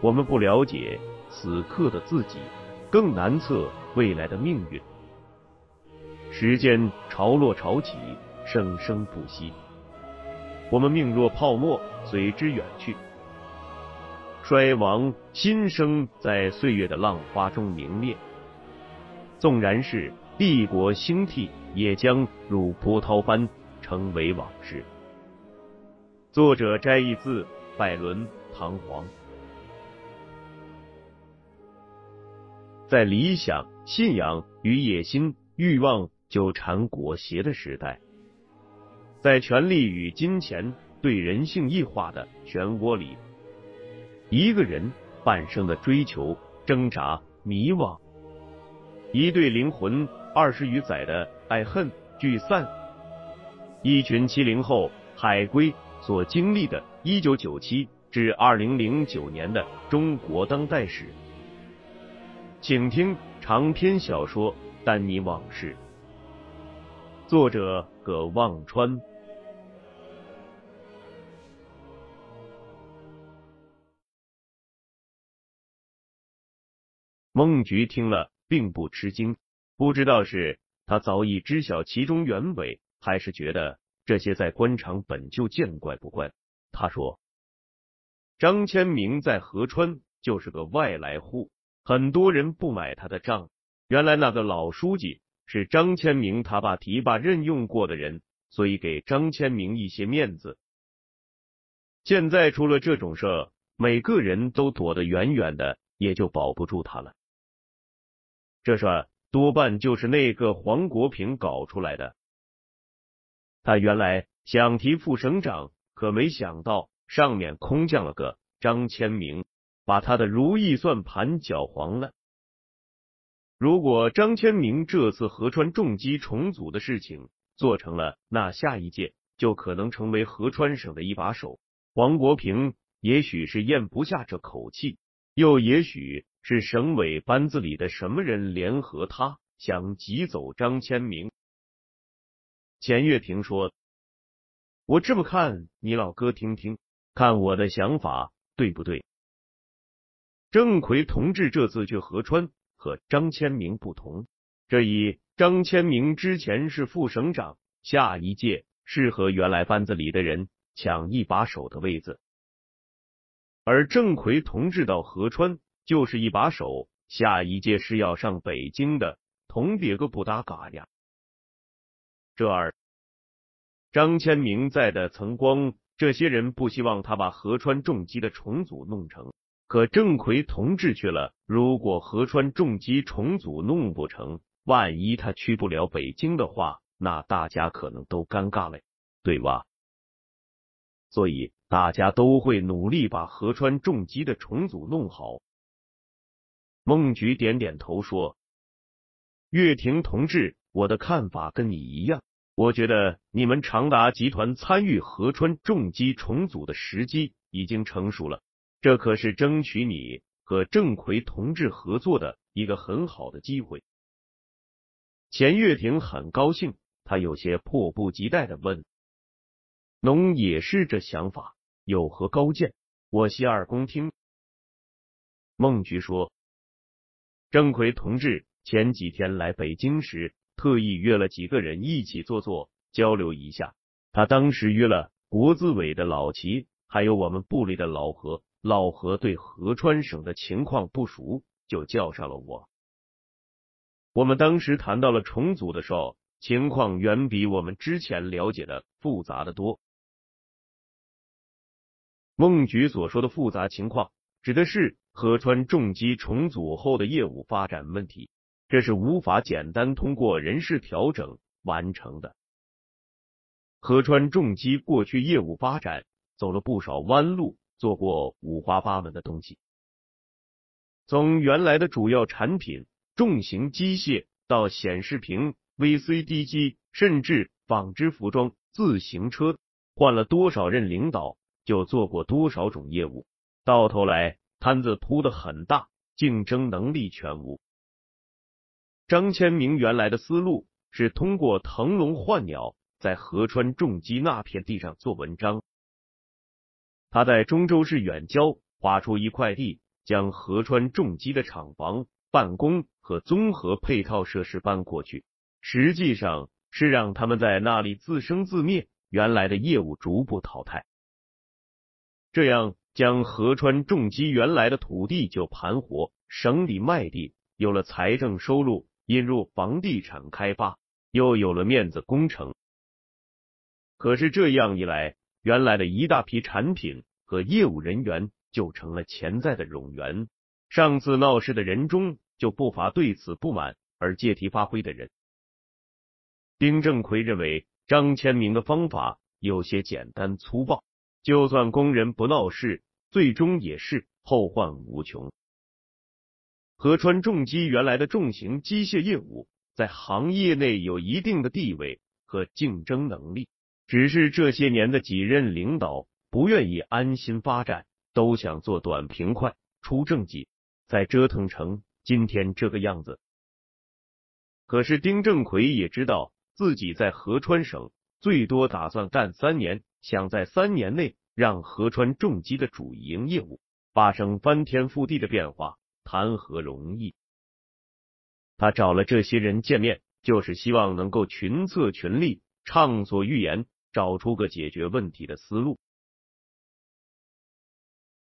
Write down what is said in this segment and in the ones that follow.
我们不了解此刻的自己，更难测未来的命运。时间潮落潮起，生生不息。我们命若泡沫，随之远去。衰亡新生，在岁月的浪花中明灭。纵然是帝国兴替，也将如波涛般成为往事。作者摘译自拜伦·唐璜。在理想、信仰与野心、欲望纠缠裹挟的时代，在权力与金钱对人性异化的漩涡里，一个人半生的追求、挣扎、迷惘。一对灵魂二十余载的爱恨聚散，一群七零后海归所经历的1997至2009年的中国当代史，请听长篇小说《丹尼往事》，作者葛望川。孟菊听了。并不吃惊，不知道是他早已知晓其中原委，还是觉得这些在官场本就见怪不怪。他说：“张千明在河川就是个外来户，很多人不买他的账。原来那个老书记是张千明他爸提拔任用过的人，所以给张千明一些面子。现在出了这种事，每个人都躲得远远的，也就保不住他了。”这事多半就是那个黄国平搞出来的。他原来想提副省长，可没想到上面空降了个张千明，把他的如意算盘搅黄了。如果张千明这次河川重机重组的事情做成了，那下一届就可能成为河川省的一把手。黄国平也许是咽不下这口气，又也许。是省委班子里的什么人联合他，想挤走张千明？钱月平说：“我这么看，你老哥听听，看我的想法对不对？”郑奎同志这次去合川和张千明不同，这一张千明之前是副省长，下一届是和原来班子里的人抢一把手的位子，而郑奎同志到合川。就是一把手，下一届是要上北京的，同别个不搭嘎呀。这儿张千明在的曾光，这些人不希望他把河川重机的重组弄成，可郑奎同志去了，如果河川重机重组弄不成，万一他去不了北京的话，那大家可能都尴尬了，对吧？所以大家都会努力把河川重机的重组弄好。孟菊点点头说：“岳亭同志，我的看法跟你一样。我觉得你们长达集团参与合川重机重组的时机已经成熟了，这可是争取你和郑奎同志合作的一个很好的机会。”钱月亭很高兴，他有些迫不及待的问：“侬也是这想法？有何高见？我洗耳恭听。”孟局说。郑奎同志前几天来北京时，特意约了几个人一起坐坐，交流一下。他当时约了国资委的老齐，还有我们部里的老何。老何对合川省的情况不熟，就叫上了我。我们当时谈到了重组的时候，情况远比我们之前了解的复杂的多。孟局所说的复杂情况，指的是。河川重机重组后的业务发展问题，这是无法简单通过人事调整完成的。河川重机过去业务发展走了不少弯路，做过五花八门的东西。从原来的主要产品重型机械到显示屏、VCD 机，甚至纺织服装、自行车，换了多少任领导，就做过多少种业务，到头来。摊子铺的很大，竞争能力全无。张千明原来的思路是通过腾笼换鸟，在河川重机那片地上做文章。他在中州市远郊划出一块地，将河川重机的厂房、办公和综合配套设施搬过去，实际上是让他们在那里自生自灭，原来的业务逐步淘汰。这样，将河川重机原来的土地就盘活，省里卖地有了财政收入，引入房地产开发，又有了面子工程。可是这样一来，原来的一大批产品和业务人员就成了潜在的冗员。上次闹事的人中就不乏对此不满而借题发挥的人。丁正奎认为张千明的方法有些简单粗暴，就算工人不闹事，最终也是后患无穷。河川重机原来的重型机械业务在行业内有一定的地位和竞争能力。只是这些年的几任领导不愿意安心发展，都想做短平快、出政绩，再折腾成今天这个样子。可是丁正奎也知道自己在合川省最多打算干三年，想在三年内让合川重机的主营业务发生翻天覆地的变化，谈何容易？他找了这些人见面，就是希望能够群策群力，畅所欲言。找出个解决问题的思路。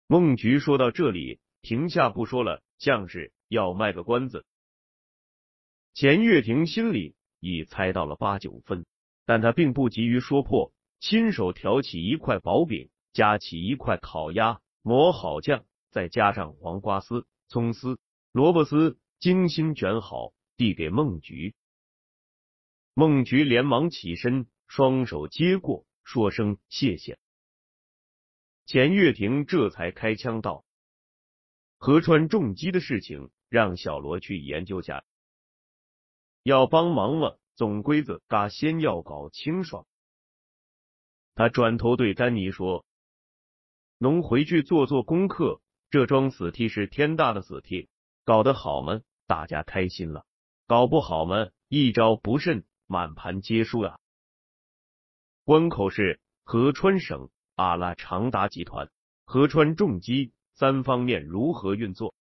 孟菊说到这里，停下不说了，像是要卖个关子。钱月亭心里已猜到了八九分，但他并不急于说破，亲手挑起一块薄饼，夹起一块烤鸭，抹好酱，再加上黄瓜丝、葱丝、萝卜丝，精心卷好，递给孟菊。孟菊连忙起身。双手接过，说声谢谢。钱月亭这才开腔道：“河川重机的事情，让小罗去研究下。要帮忙了，总归子嘎先要搞清爽。”他转头对丹尼说：“侬回去做做功课，这桩死替是天大的死替，搞得好吗？大家开心了；搞不好吗？一招不慎，满盘皆输啊！”关口是合川省阿拉长达集团、合川重机三方面如何运作？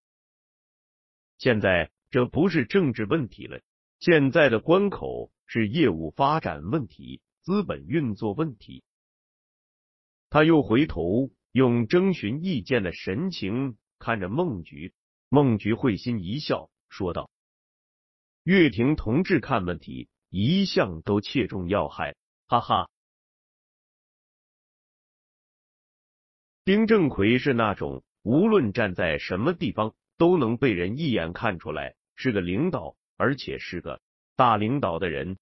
现在这不是政治问题了，现在的关口是业务发展问题、资本运作问题。他又回头用征询意见的神情看着孟菊，孟菊会心一笑，说道：“岳亭同志看问题一向都切中要害，哈哈。”丁正奎是那种无论站在什么地方都能被人一眼看出来是个领导，而且是个大领导的人。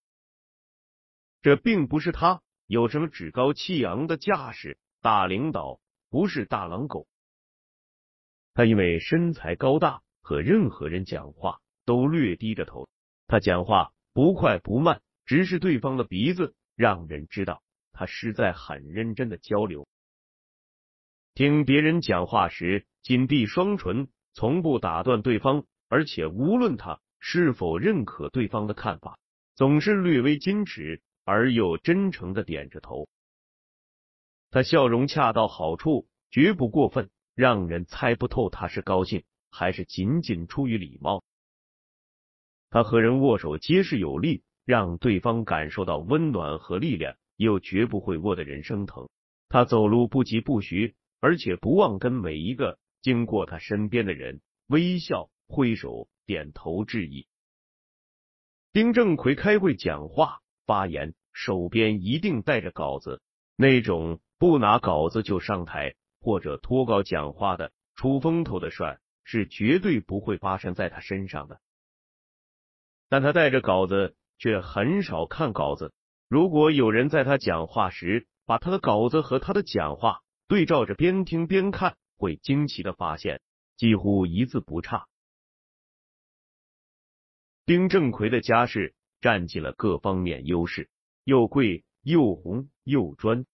这并不是他有什么趾高气扬的架势，大领导不是大狼狗。他因为身材高大，和任何人讲话都略低着头。他讲话不快不慢，直视对方的鼻子，让人知道他是在很认真的交流。听别人讲话时，紧闭双唇，从不打断对方，而且无论他是否认可对方的看法，总是略微矜持而又真诚的点着头。他笑容恰到好处，绝不过分，让人猜不透他是高兴还是仅仅出于礼貌。他和人握手结实有力，让对方感受到温暖和力量，又绝不会握得人生疼。他走路不疾不徐。而且不忘跟每一个经过他身边的人微笑、挥手、点头致意。丁正奎开会讲话发言，手边一定带着稿子，那种不拿稿子就上台或者脱稿讲话的出风头的事儿是绝对不会发生在他身上的。但他带着稿子，却很少看稿子。如果有人在他讲话时把他的稿子和他的讲话，对照着边听边看，会惊奇的发现几乎一字不差。丁正奎的家世占尽了各方面优势，又贵又红又专。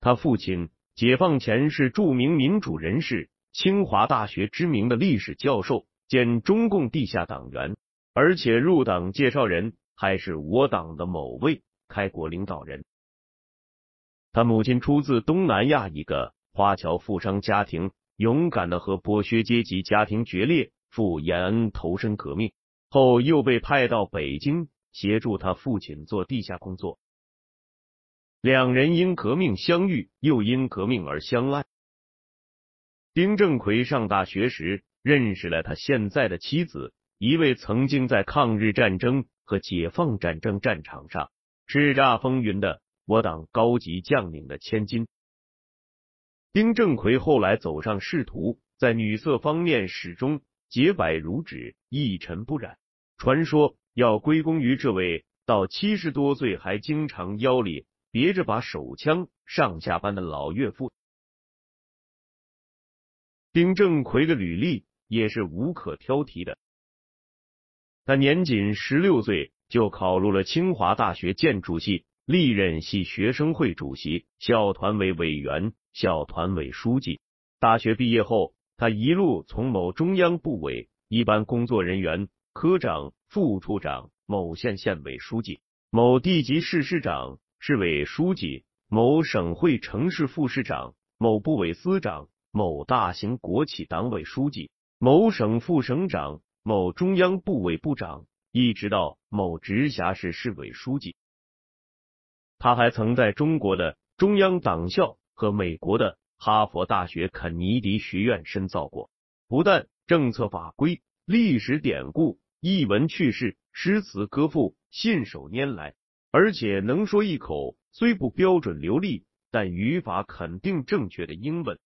他父亲解放前是著名民主人士，清华大学知名的历史教授兼中共地下党员，而且入党介绍人还是我党的某位开国领导人。他母亲出自东南亚一个华侨富商家庭，勇敢的和剥削阶级家庭决裂，赴延安投身革命，后又被派到北京协助他父亲做地下工作。两人因革命相遇，又因革命而相爱。丁正奎上大学时认识了他现在的妻子，一位曾经在抗日战争和解放战争战场上叱咤风云的我党高级将领的千金。丁正奎后来走上仕途，在女色方面始终洁白如纸，一尘不染。传说要归功于这位到七十多岁还经常腰里。别着把手枪上下班的老岳父丁正奎的履历也是无可挑剔的。他年仅十六岁就考入了清华大学建筑系，历任系学生会主席、校团委委员、校团委书记。大学毕业后，他一路从某中央部委一般工作人员、科长、副处长，某县县委书记，某地级市市长。市委书记、某省会城市副市长、某部委司长、某大型国企党委书记、某省副省长、某中央部委部长，一直到某直辖市市委书记。他还曾在中国的中央党校和美国的哈佛大学肯尼迪学院深造过，不但政策法规、历史典故、译文趣事、诗词歌赋信手拈来。而且能说一口虽不标准流利，但语法肯定正确的英文。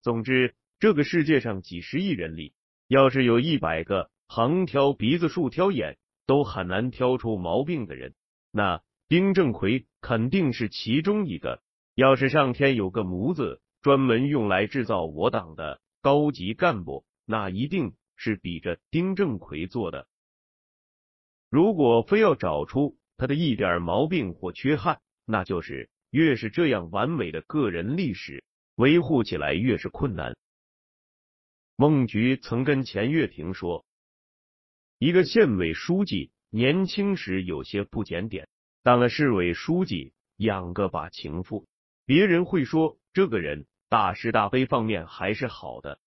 总之，这个世界上几十亿人里，要是有一百个横挑鼻子竖挑眼都很难挑出毛病的人，那丁正奎肯定是其中一个。要是上天有个模子专门用来制造我党的高级干部，那一定是比着丁正奎做的。如果非要找出他的一点毛病或缺憾，那就是越是这样完美的个人历史，维护起来越是困难。孟菊曾跟钱月亭说，一个县委书记年轻时有些不检点，当了市委书记养个把情妇，别人会说这个人大是大非方面还是好的。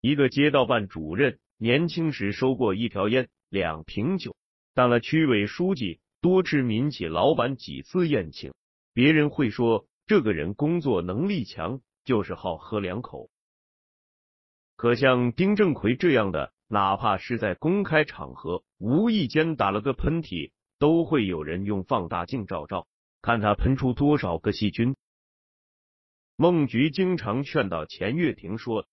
一个街道办主任年轻时收过一条烟。两瓶酒，当了区委书记，多吃民企老板几次宴请，别人会说这个人工作能力强，就是好喝两口。可像丁正奎这样的，哪怕是在公开场合无意间打了个喷嚏，都会有人用放大镜照照，看他喷出多少个细菌。孟菊经常劝导钱月亭说，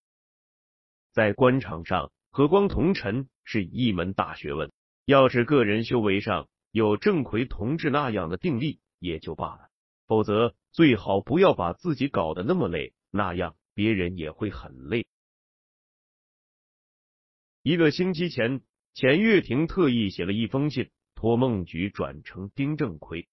在官场上。和光同尘是一门大学问，要是个人修为上有郑奎同志那样的定力也就罢了，否则最好不要把自己搞得那么累，那样别人也会很累。一个星期前，钱月亭特意写了一封信，托孟菊转呈丁正奎。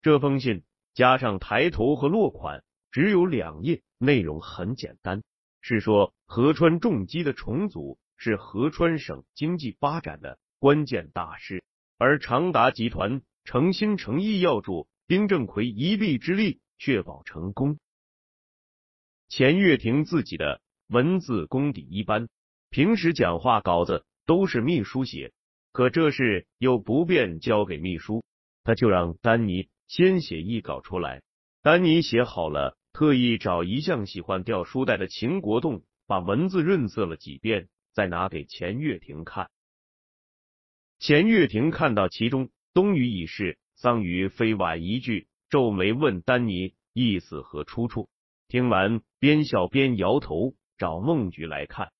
这封信加上抬头和落款，只有两页，内容很简单。是说，合川重机的重组是合川省经济发展的关键大事，而长达集团诚心诚意要助丁正奎一臂之力，确保成功。钱月亭自己的文字功底一般，平时讲话稿子都是秘书写，可这事又不便交给秘书，他就让丹尼先写一稿出来，丹尼写好了。特意找一向喜欢掉书袋的秦国栋，把文字润色了几遍，再拿给钱月亭看。钱月亭看到其中“冬雨已逝，桑榆非晚”一句，皱眉问丹尼意思和出处。听完，边笑边摇头，找孟菊来看。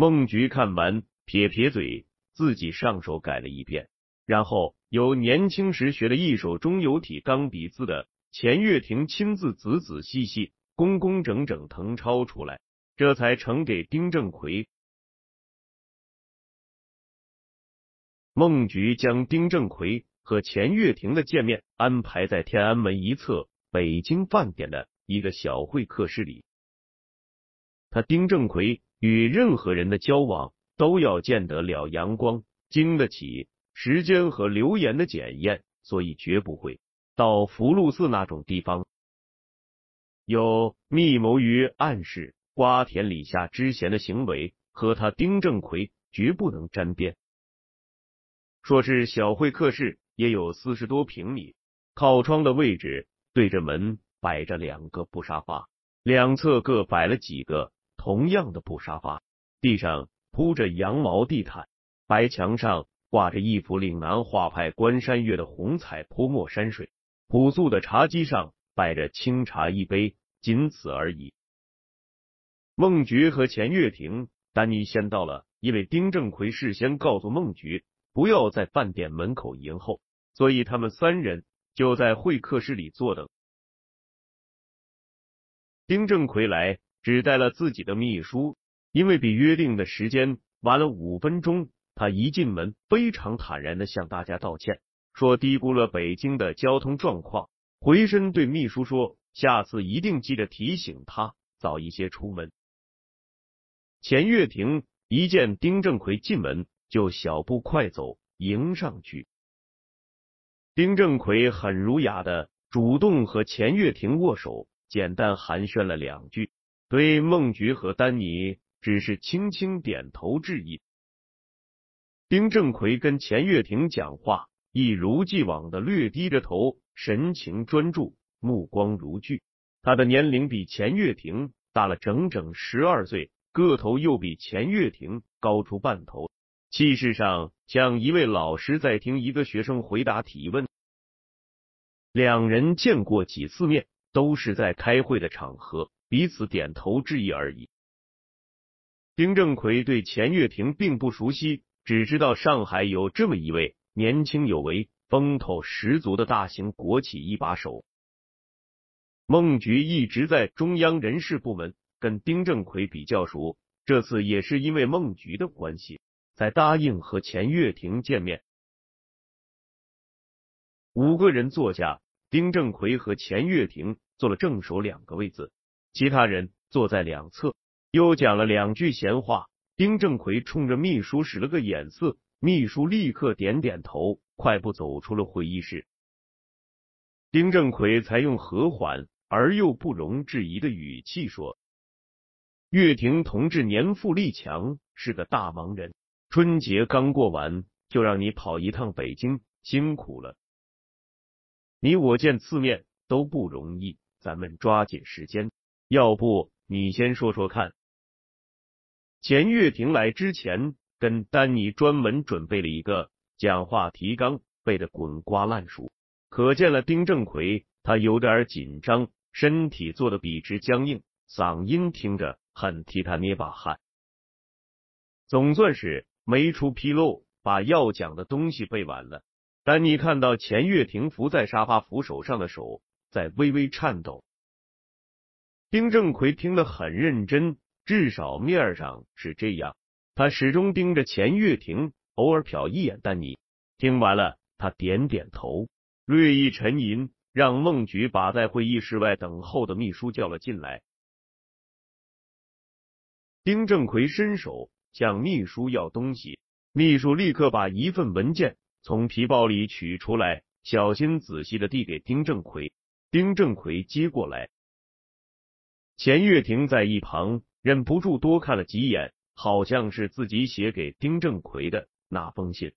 孟菊看完，撇撇嘴，自己上手改了一遍，然后由年轻时学的一手中游体钢笔字的。钱月亭亲自仔仔细细、工工整整誊抄出来，这才呈给丁正奎。孟菊将丁正奎和钱月亭的见面安排在天安门一侧北京饭店的一个小会客室里。他丁正奎与任何人的交往都要见得了阳光，经得起时间和流言的检验，所以绝不会。到福禄寺那种地方，有密谋于暗室瓜田李下之嫌的行为，和他丁正奎绝不能沾边。说是小会客室，也有四十多平米，靠窗的位置对着门，摆着两个布沙发，两侧各摆了几个同样的布沙发，地上铺着羊毛地毯，白墙上挂着一幅岭南画派关山月的红彩泼墨山水，朴素的茶几上摆着清茶一杯，仅此而已。孟菊和钱月亭，丹尼先到了，因为丁正奎事先告诉孟菊。不要在饭店门口迎候，所以他们三人就在会客室里坐等。丁正奎来只带了自己的秘书，因为比约定的时间晚了五分钟。他一进门，非常坦然的向大家道歉，说低估了北京的交通状况。回身对秘书说：“下次一定记得提醒他早一些出门。”钱月亭一见丁正奎进门。就小步快走迎上去，丁正奎很儒雅的主动和钱月亭握手，简单寒暄了两句，对孟菊和丹尼只是轻轻点头致意。丁正奎跟钱月亭讲话，一如既往的略低着头，神情专注，目光如炬。他的年龄比钱月亭大了整整十二岁，个头又比钱月亭高出半头。气势上像一位老师在听一个学生回答提问。两人见过几次面，都是在开会的场合，彼此点头致意而已。丁正奎对钱月亭并不熟悉，只知道上海有这么一位年轻有为、风头十足的大型国企一把手。孟菊一直在中央人事部门，跟丁正奎比较熟，这次也是因为孟菊的关系。才答应和钱月亭见面。五个人坐下，丁正奎和钱月亭坐了正手两个位子，其他人坐在两侧。又讲了两句闲话。丁正奎冲着秘书使了个眼色，秘书立刻点点头，快步走出了会议室。丁正奎才用和缓而又不容置疑的语气说：“岳亭同志年富力强，是个大忙人。”春节刚过完，就让你跑一趟北京，辛苦了。你我见次面都不容易，咱们抓紧时间。要不你先说说看。钱月亭来之前，跟丹尼专门准备了一个讲话提纲，背得滚瓜烂熟。可见了丁正奎，他有点紧张，身体做的笔直僵硬，嗓音听着很替他捏把汗。总算是。没出纰漏，把要讲的东西背完了。丹尼看到钱月亭伏在沙发扶手上的手在微微颤抖。丁正奎听得很认真，至少面上是这样。他始终盯着钱月亭，偶尔瞟一眼丹尼。听完了，他点点头，略一沉吟，让孟菊把在会议室外等候的秘书叫了进来。丁正奎伸手。向秘书要东西，秘书立刻把一份文件从皮包里取出来，小心仔细的递给丁正奎。丁正奎接过来，钱月亭在一旁忍不住多看了几眼，好像是自己写给丁正奎的那封信。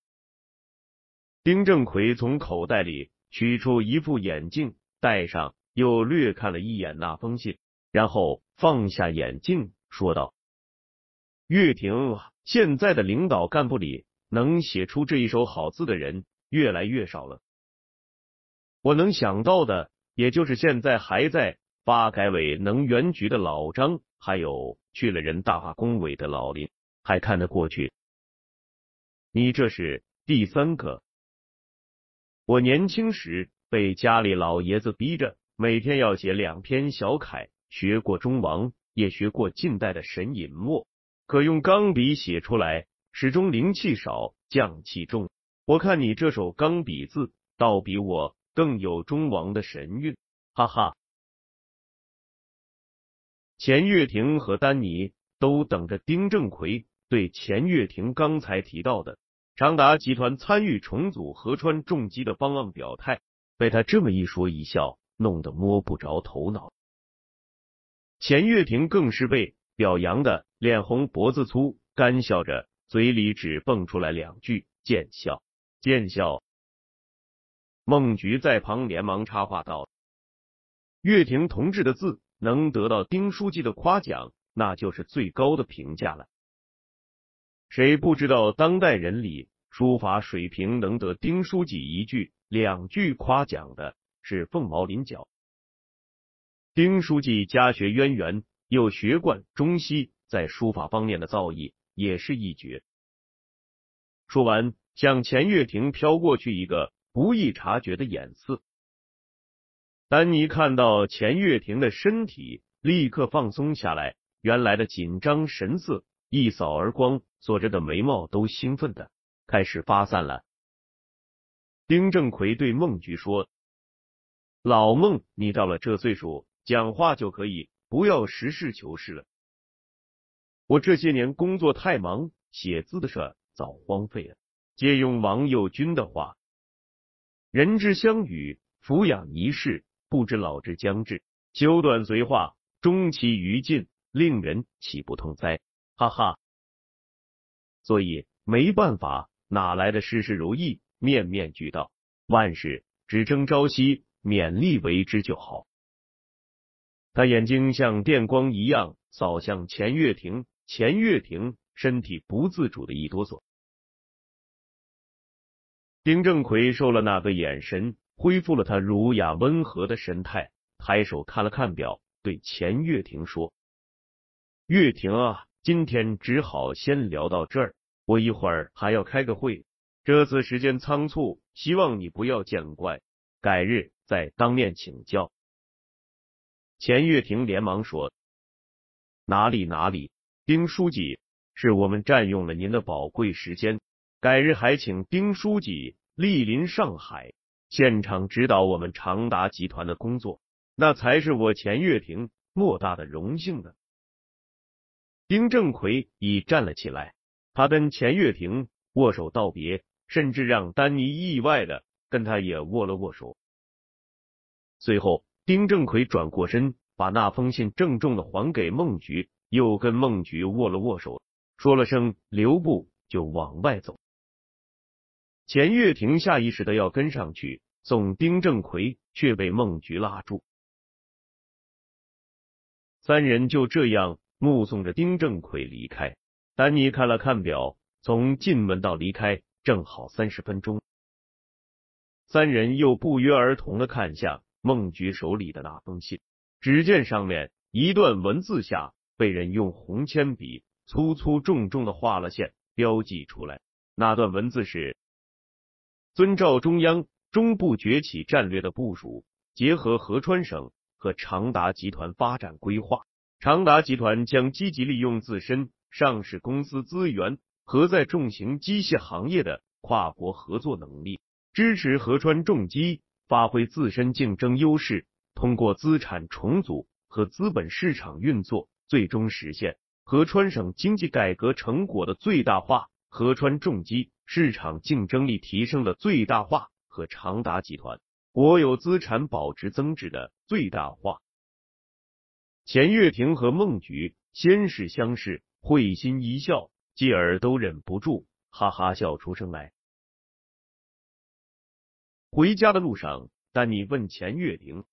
丁正奎从口袋里取出一副眼镜戴上，又略看了一眼那封信，然后放下眼镜，说道。月亭，现在的领导干部里能写出这一手好字的人越来越少了。我能想到的，也就是现在还在发改委能源局的老张，还有去了人大化工委的老林，还看得过去。你这是第三个。我年轻时被家里老爷子逼着，每天要写两篇小楷，学过中王，也学过近代的沈尹默。可用钢笔写出来，始终灵气少，匠气重。我看你这手钢笔字，倒比我更有中王的神韵，哈哈。钱月亭和丹尼都等着丁正奎对钱月亭刚才提到的长达集团参与重组合川重机的方案表态，被他这么一说一笑，弄得摸不着头脑。钱月亭更是被表扬的脸红脖子粗，干笑着，嘴里只蹦出来两句：“见笑，见笑。”孟菊在旁连忙插话道：“月亭同志的字能得到丁书记的夸奖，那就是最高的评价了。谁不知道当代人里书法水平能得丁书记一句两句夸奖的是凤毛麟角。丁书记家学渊源，又学贯中西，在书法方面的造诣也是一绝。”说完，向钱月亭飘过去一个。不易察觉的眼色，丹尼看到钱月婷的身体立刻放松下来，原来的紧张神色一扫而光，锁着的眉毛都兴奋的开始发散了。丁正奎对孟菊说：“老孟，你到了这岁数，讲话就可以不要实事求是了。我这些年工作太忙，写字的事早荒废了。借用王右军的话。”人之相与，俯仰一世，不知老之将至，修短随化，终其于尽，令人岂不痛哉？哈哈！所以没办法，哪来的事事如意，面面俱到？万事只争朝夕，勉力为之就好。他眼睛像电光一样扫向钱月亭，钱月亭身体不自主的一哆嗦。丁正奎受了那个眼神，恢复了他儒雅温和的神态，抬手看了看表，对钱月亭说：“月亭啊，今天只好先聊到这儿，我一会儿还要开个会，这次时间仓促，希望你不要见怪，改日再当面请教。”钱月亭连忙说：“哪里哪里，丁书记，是我们占用了您的宝贵时间。”改日还请丁书记莅临上海，现场指导我们长达集团的工作，那才是我钱月亭莫大的荣幸呢。丁正奎已站了起来，他跟钱月亭握手道别，甚至让丹尼意外的跟他也握了握手。随后，丁正奎转过身，把那封信郑重的还给孟菊，又跟孟菊握了握手，说了声留步，就往外走。钱月亭下意识的要跟上去送丁正奎，却被孟菊拉住。三人就这样目送着丁正奎离开。丹尼看了看表，从进门到离开正好三十分钟。三人又不约而同的看向孟菊手里的那封信，只见上面一段文字下被人用红铅笔粗粗重重的画了线，标记出来。那段文字是。遵照中央中部崛起战略的部署，结合合川省和长达集团发展规划，长达集团将积极利用自身上市公司资源和在重型机械行业的跨国合作能力，支持合川重机发挥自身竞争优势，通过资产重组和资本市场运作，最终实现合川省经济改革成果的最大化。合川重机。市场竞争力提升的最大化和长达集团国有资产保值增值的最大化。钱月亭和孟菊先是相视，会心一笑，继而都忍不住哈哈笑出声来。回家的路上，丹尼问钱月亭：“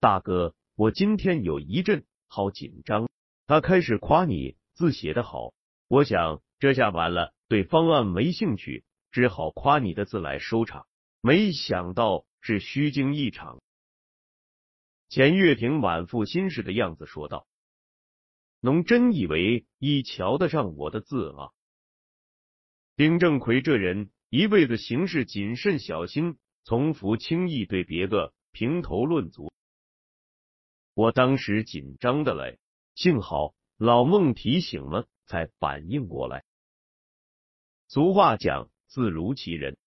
大哥，我今天有一阵好紧张。”他开始夸你字写的好，我想这下完了。对方案没兴趣，只好夸你的字来收场。没想到是虚惊一场。钱月亭满腹心事的样子说道：“侬真以为一瞧得上我的字啊？”丁正奎这人一辈子行事谨慎小心，从不轻易对别个评头论足。我当时紧张的嘞，幸好老孟提醒了，才反应过来。俗话讲，字如其人，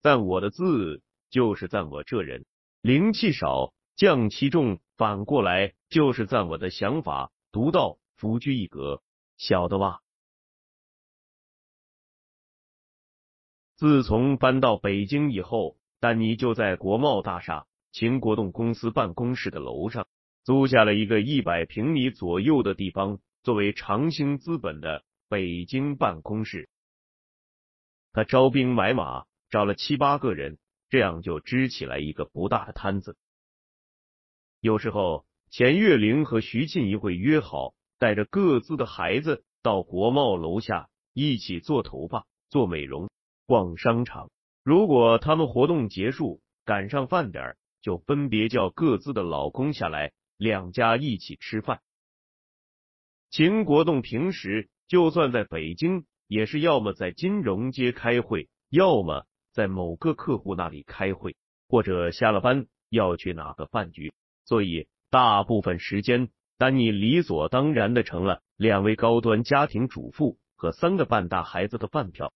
赞我的字就是赞我这人，灵气少，降气重，反过来就是赞我的想法独到，独具一格，晓得吧？自从搬到北京以后，丹尼就在国贸大厦秦国栋公司办公室的楼上，租下了一个一百平米左右的地方，作为长兴资本的北京办公室。他招兵买马，找了七八个人，这样就支起来一个不大的摊子。有时候，钱月玲和徐庆怡会约好，带着各自的孩子到国贸楼下一起做头发、做美容、逛商场。如果他们活动结束，赶上饭点，就分别叫各自的老公下来，两家一起吃饭。秦国栋平时就算在北京。也是要么在金融街开会，要么在某个客户那里开会，或者下了班要去哪个饭局，所以大部分时间，丹尼理所当然的成了两位高端家庭主妇和三个半大孩子的饭票。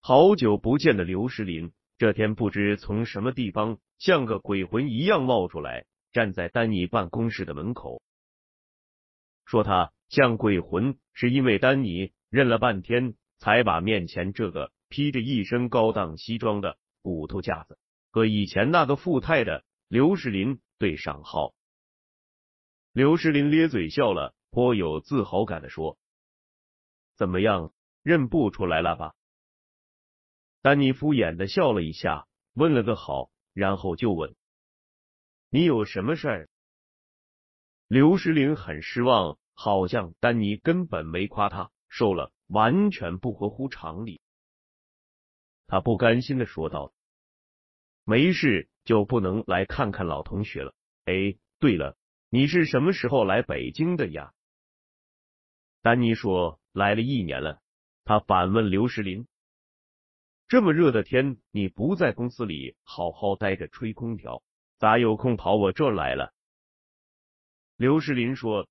好久不见的刘石林，这天不知从什么地方像个鬼魂一样冒出来，站在丹尼办公室的门口，说他。像鬼魂，是因为丹尼认了半天，才把面前这个披着一身高档西装的骨头架子和以前那个富态的刘世林对上号。刘世林咧嘴笑了，颇有自豪感的说：“怎么样，认不出来了吧？”丹尼敷衍的笑了一下，问了个好，然后就问：“你有什么事儿？”刘石林很失望。好像丹尼根本没夸他瘦了，完全不合乎常理。他不甘心的说道：“没事就不能来看看老同学了？哎，对了，你是什么时候来北京的呀？”丹尼说：“来了一年了。”他反问刘石林：“这么热的天，你不在公司里好好待着吹空调，咋有空跑我这来了？”刘世林说。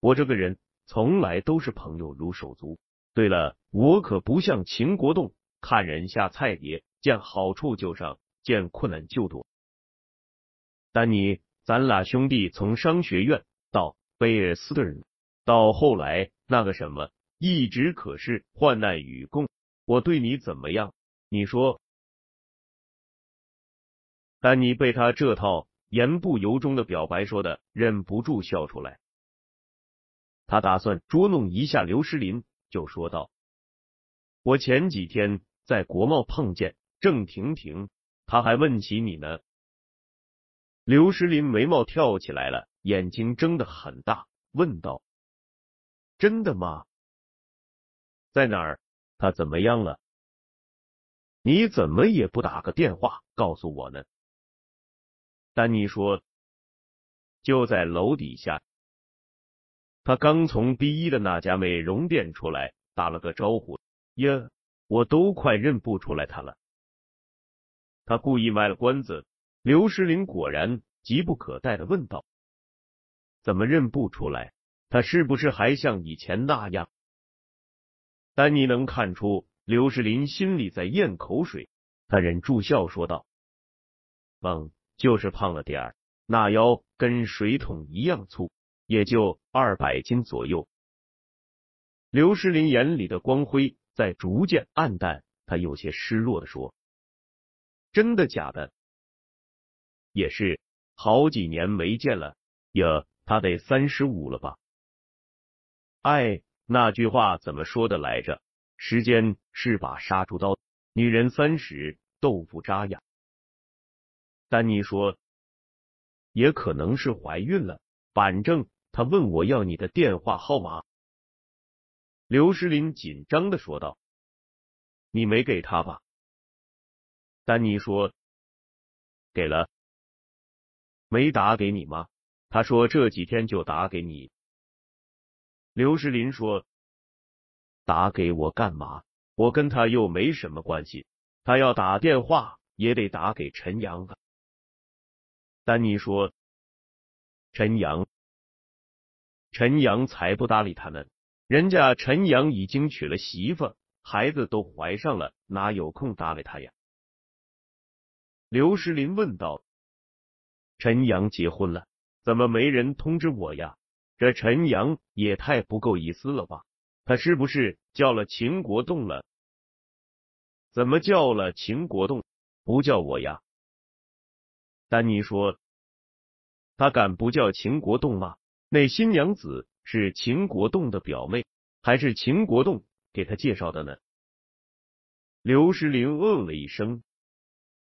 我这个人从来都是朋友如手足。对了，我可不像秦国栋，看人下菜碟，见好处就上，见困难就躲。丹尼，咱俩兄弟从商学院到贝尔斯顿，到后来那个什么，一直可是患难与共。我对你怎么样？你说？丹尼被他这套言不由衷的表白说的，忍不住笑出来。他打算捉弄一下刘诗林，就说道：“我前几天在国贸碰见郑婷婷，她还问起你呢。”刘诗林眉毛跳起来了，眼睛睁得很大，问道：“真的吗？在哪儿？他怎么样了？你怎么也不打个电话告诉我呢？”丹尼说：“就在楼底下。”他刚从第一的那家美容店出来，打了个招呼。呀，我都快认不出来他了。他故意卖了关子。刘诗林果然急不可待的问道：“怎么认不出来？他是不是还像以前那样？”丹尼能看出刘诗林心里在咽口水，他忍住笑说道：“嗯，就是胖了点儿，那腰跟水桶一样粗。”也就二百斤左右。刘诗林眼里的光辉在逐渐暗淡，他有些失落的说：“真的假的？也是好几年没见了呀，他得三十五了吧？哎，那句话怎么说的来着？时间是把杀猪刀，女人三十豆腐渣呀。丹尼说，也可能是怀孕了，反正。”他问我要你的电话号码，刘诗林紧张的说道：“你没给他吧？”丹尼说：“给了。”没打给你吗？他说这几天就打给你。刘诗林说：“打给我干嘛？我跟他又没什么关系，他要打电话也得打给陈阳啊。”丹尼说：“陈阳。”陈阳才不搭理他呢，人家陈阳已经娶了媳妇，孩子都怀上了，哪有空搭理他呀？刘石林问道。陈阳结婚了，怎么没人通知我呀？这陈阳也太不够意思了吧？他是不是叫了秦国栋了？怎么叫了秦国栋，不叫我呀？丹妮说，他敢不叫秦国栋吗？那新娘子是秦国栋的表妹，还是秦国栋给他介绍的呢？刘石林嗯了一声，